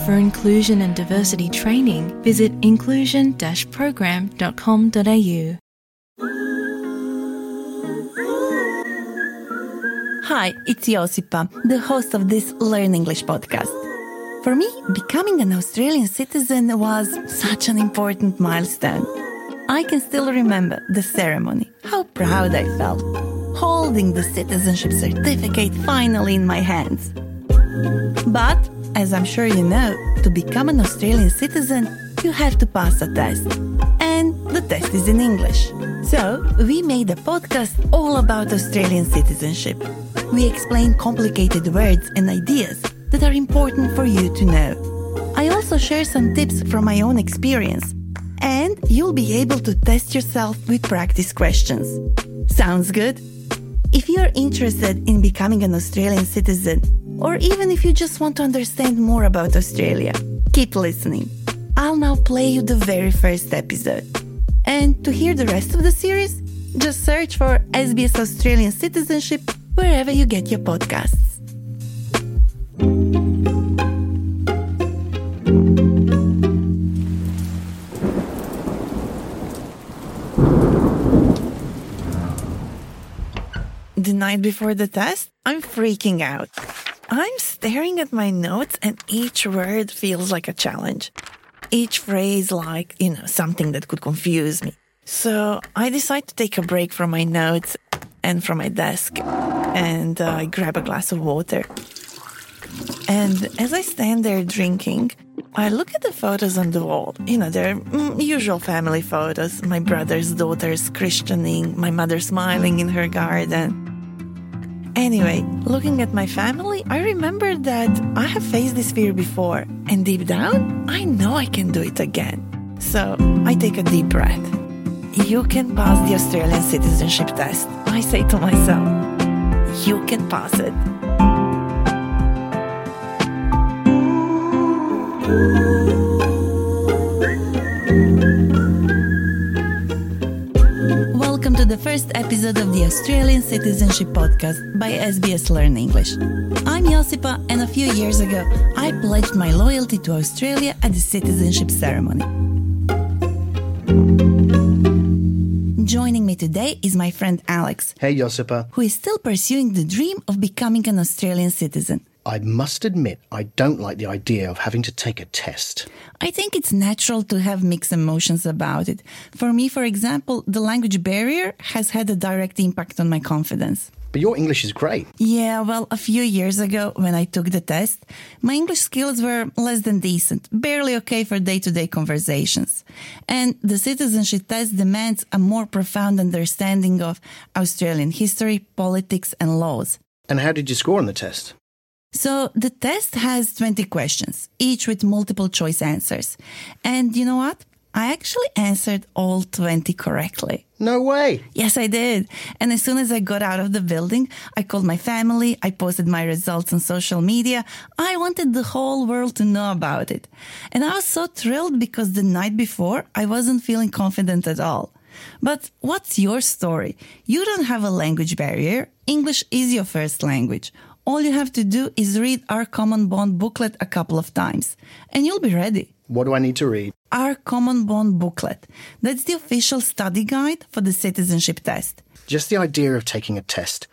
For inclusion and diversity training, visit inclusion program.com.au. Hi, it's Josipa, the host of this Learn English podcast. For me, becoming an Australian citizen was such an important milestone. I can still remember the ceremony, how proud I felt, holding the citizenship certificate finally in my hands. But, as I'm sure you know, to become an Australian citizen, you have to pass a test. And the test is in English. So, we made a podcast all about Australian citizenship. We explain complicated words and ideas that are important for you to know. I also share some tips from my own experience. And you'll be able to test yourself with practice questions. Sounds good? If you're interested in becoming an Australian citizen, or even if you just want to understand more about Australia, keep listening. I'll now play you the very first episode. And to hear the rest of the series, just search for SBS Australian Citizenship wherever you get your podcasts. Night before the test, I'm freaking out. I'm staring at my notes, and each word feels like a challenge. Each phrase, like, you know, something that could confuse me. So I decide to take a break from my notes and from my desk, and uh, I grab a glass of water. And as I stand there drinking, I look at the photos on the wall. You know, they're mm, usual family photos my brother's daughter's christening, my mother smiling in her garden. Anyway, looking at my family, I remember that I have faced this fear before, and deep down, I know I can do it again. So I take a deep breath. You can pass the Australian citizenship test, I say to myself. You can pass it. First episode of the Australian Citizenship Podcast by SBS Learn English. I'm Josipa, and a few years ago, I pledged my loyalty to Australia at the citizenship ceremony. Joining me today is my friend Alex, Hey, Josipa. who is still pursuing the dream of becoming an Australian citizen. I must admit, I don't like the idea of having to take a test. I think it's natural to have mixed emotions about it. For me, for example, the language barrier has had a direct impact on my confidence. But your English is great. Yeah, well, a few years ago when I took the test, my English skills were less than decent, barely okay for day to day conversations. And the citizenship test demands a more profound understanding of Australian history, politics, and laws. And how did you score on the test? So the test has 20 questions, each with multiple choice answers. And you know what? I actually answered all 20 correctly. No way. Yes, I did. And as soon as I got out of the building, I called my family, I posted my results on social media. I wanted the whole world to know about it. And I was so thrilled because the night before, I wasn't feeling confident at all. But what's your story? You don't have a language barrier. English is your first language. All you have to do is read our Common Bond booklet a couple of times, and you'll be ready. What do I need to read? Our Common Bond booklet. That's the official study guide for the citizenship test. Just the idea of taking a test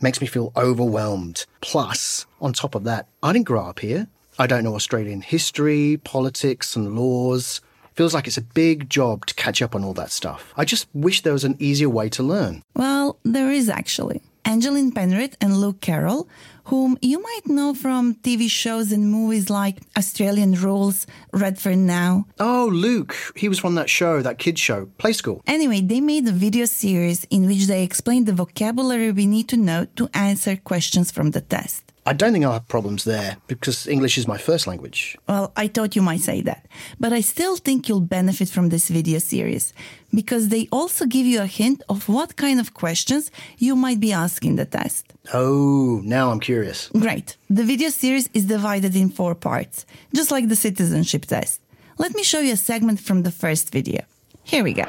makes me feel overwhelmed. Plus, on top of that, I didn't grow up here. I don't know Australian history, politics, and laws. Feels like it's a big job to catch up on all that stuff. I just wish there was an easier way to learn. Well, there is actually. Angeline Penrith and Luke Carroll, whom you might know from TV shows and movies like Australian Rules, Redfern Now. Oh, Luke. He was from that show, that kids show, Play School. Anyway, they made a video series in which they explained the vocabulary we need to know to answer questions from the test. I don't think I'll have problems there because English is my first language. Well, I thought you might say that, but I still think you'll benefit from this video series because they also give you a hint of what kind of questions you might be asking the test. Oh, now I'm curious. Great. The video series is divided in four parts, just like the citizenship test. Let me show you a segment from the first video. Here we go.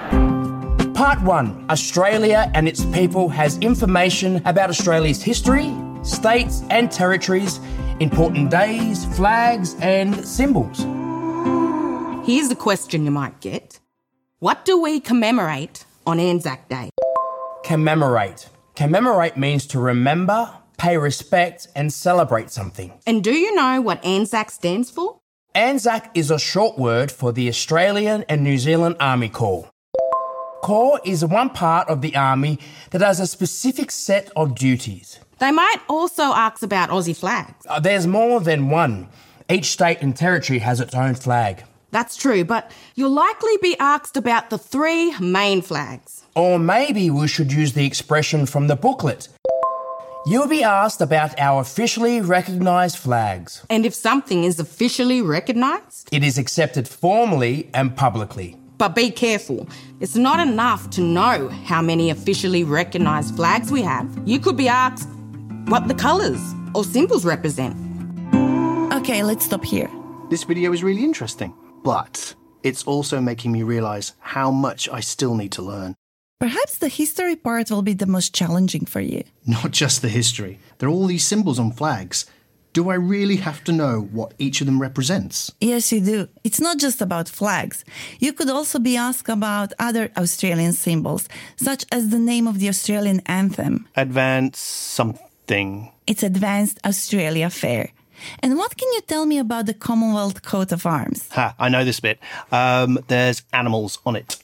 Part 1 Australia and its people has information about Australia's history, states and territories, important days, flags, and symbols. Here's a question you might get What do we commemorate on Anzac Day? Commemorate. Commemorate means to remember, pay respect, and celebrate something. And do you know what Anzac stands for? ANZAC is a short word for the Australian and New Zealand Army Corps. Corps is one part of the Army that has a specific set of duties. They might also ask about Aussie flags. Uh, There's more than one. Each state and territory has its own flag. That's true, but you'll likely be asked about the three main flags. Or maybe we should use the expression from the booklet. You'll be asked about our officially recognised flags. And if something is officially recognised, It is accepted formally and publicly. but be careful. It's not enough to know how many officially recognised flags we have. You could be asked what the colours or symbols represent. Okay, let's stop here. This video is really interesting, but it's also making me realize how much I still need to learn. Perhaps the history part will be the most challenging for you. Not just the history. There are all these symbols on flags. Do I really have to know what each of them represents? Yes, you do. It's not just about flags. You could also be asked about other Australian symbols, such as the name of the Australian anthem. Advance something. It's Advance Australia Fair. And what can you tell me about the Commonwealth coat of arms? Ha, I know this bit. Um, there's animals on it.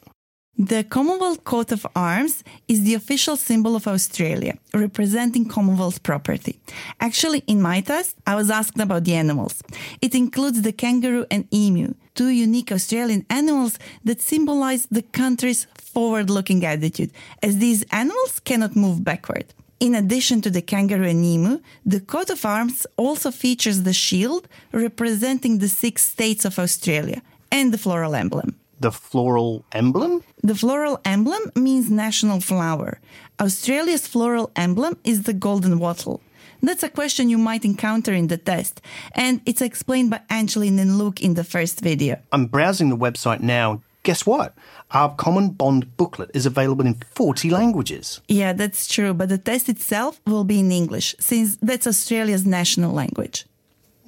The Commonwealth coat of arms is the official symbol of Australia, representing Commonwealth property. Actually, in my test, I was asked about the animals. It includes the kangaroo and emu, two unique Australian animals that symbolize the country's forward looking attitude, as these animals cannot move backward. In addition to the kangaroo and emu, the coat of arms also features the shield representing the six states of Australia and the floral emblem. The floral emblem? The floral emblem means national flower. Australia's floral emblem is the golden wattle. That's a question you might encounter in the test, and it's explained by Angeline and Luke in the first video. I'm browsing the website now. Guess what? Our Common Bond booklet is available in 40 languages. Yeah, that's true, but the test itself will be in English, since that's Australia's national language.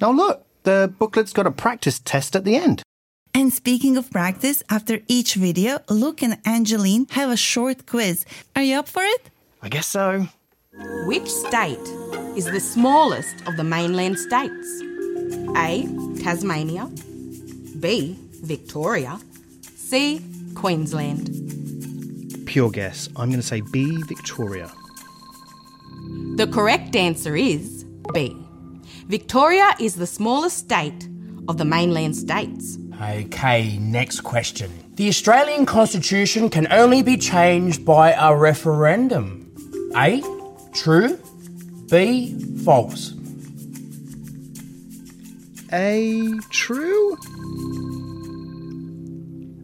Now look, the booklet's got a practice test at the end. And speaking of practice, after each video, Luke and Angeline have a short quiz. Are you up for it? I guess so. Which state is the smallest of the mainland states? A. Tasmania. B. Victoria. C. Queensland. Pure guess. I'm going to say B, Victoria. The correct answer is B. Victoria is the smallest state of the mainland states. Okay, next question. The Australian Constitution can only be changed by a referendum. A. True. B. False. A, true?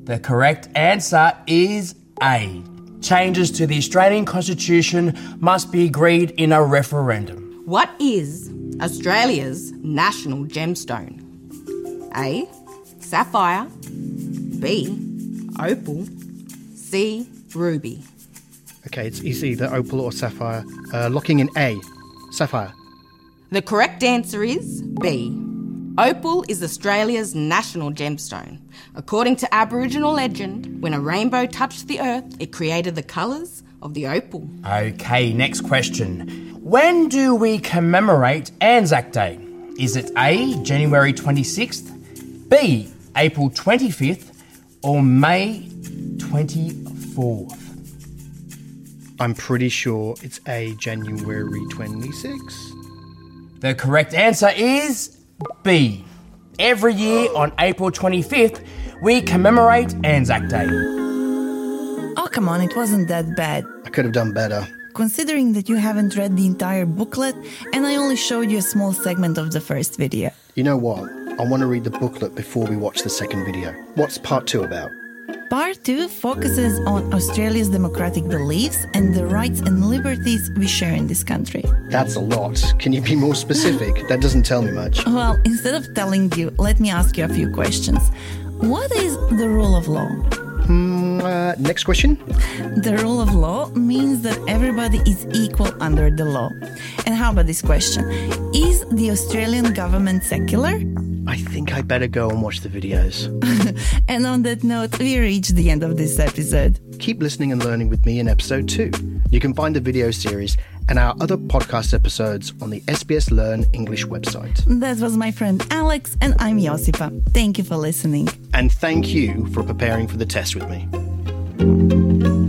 The correct answer is A. Changes to the Australian Constitution must be agreed in a referendum. What is Australia's national gemstone? A. Sapphire. B. Opal. C. Ruby. Okay, it's, it's either opal or sapphire. Uh, locking in A, sapphire. The correct answer is B. Opal is Australia's national gemstone. According to Aboriginal legend, when a rainbow touched the earth, it created the colours of the opal. Okay, next question. When do we commemorate Anzac Day? Is it A. January 26th, B. April 25th, or May 24th? I'm pretty sure it's A, January 26th. The correct answer is B. Every year on April 25th, we commemorate Anzac Day. Oh, come on, it wasn't that bad. I could have done better. considering that you haven't read the entire booklet and I only showed you a small segment of the first video. You know what? I want to read the booklet before we watch the second video. What's part two about? Part 2 focuses on Australia's democratic beliefs and the rights and liberties we share in this country. That's a lot. Can you be more specific? that doesn't tell me much. Well, instead of telling you, let me ask you a few questions. What is the rule of law? Uh, next question. The rule of law means that everybody is equal under the law. And how about this question? Is the Australian government secular? I think I better go and watch the videos. And on that note, we reach the end of this episode. Keep listening and learning with me in episode two. You can find the video series and our other podcast episodes on the SBS Learn English website. That was my friend Alex, and I'm Josipa. Thank you for listening. And thank you for preparing for the test with me.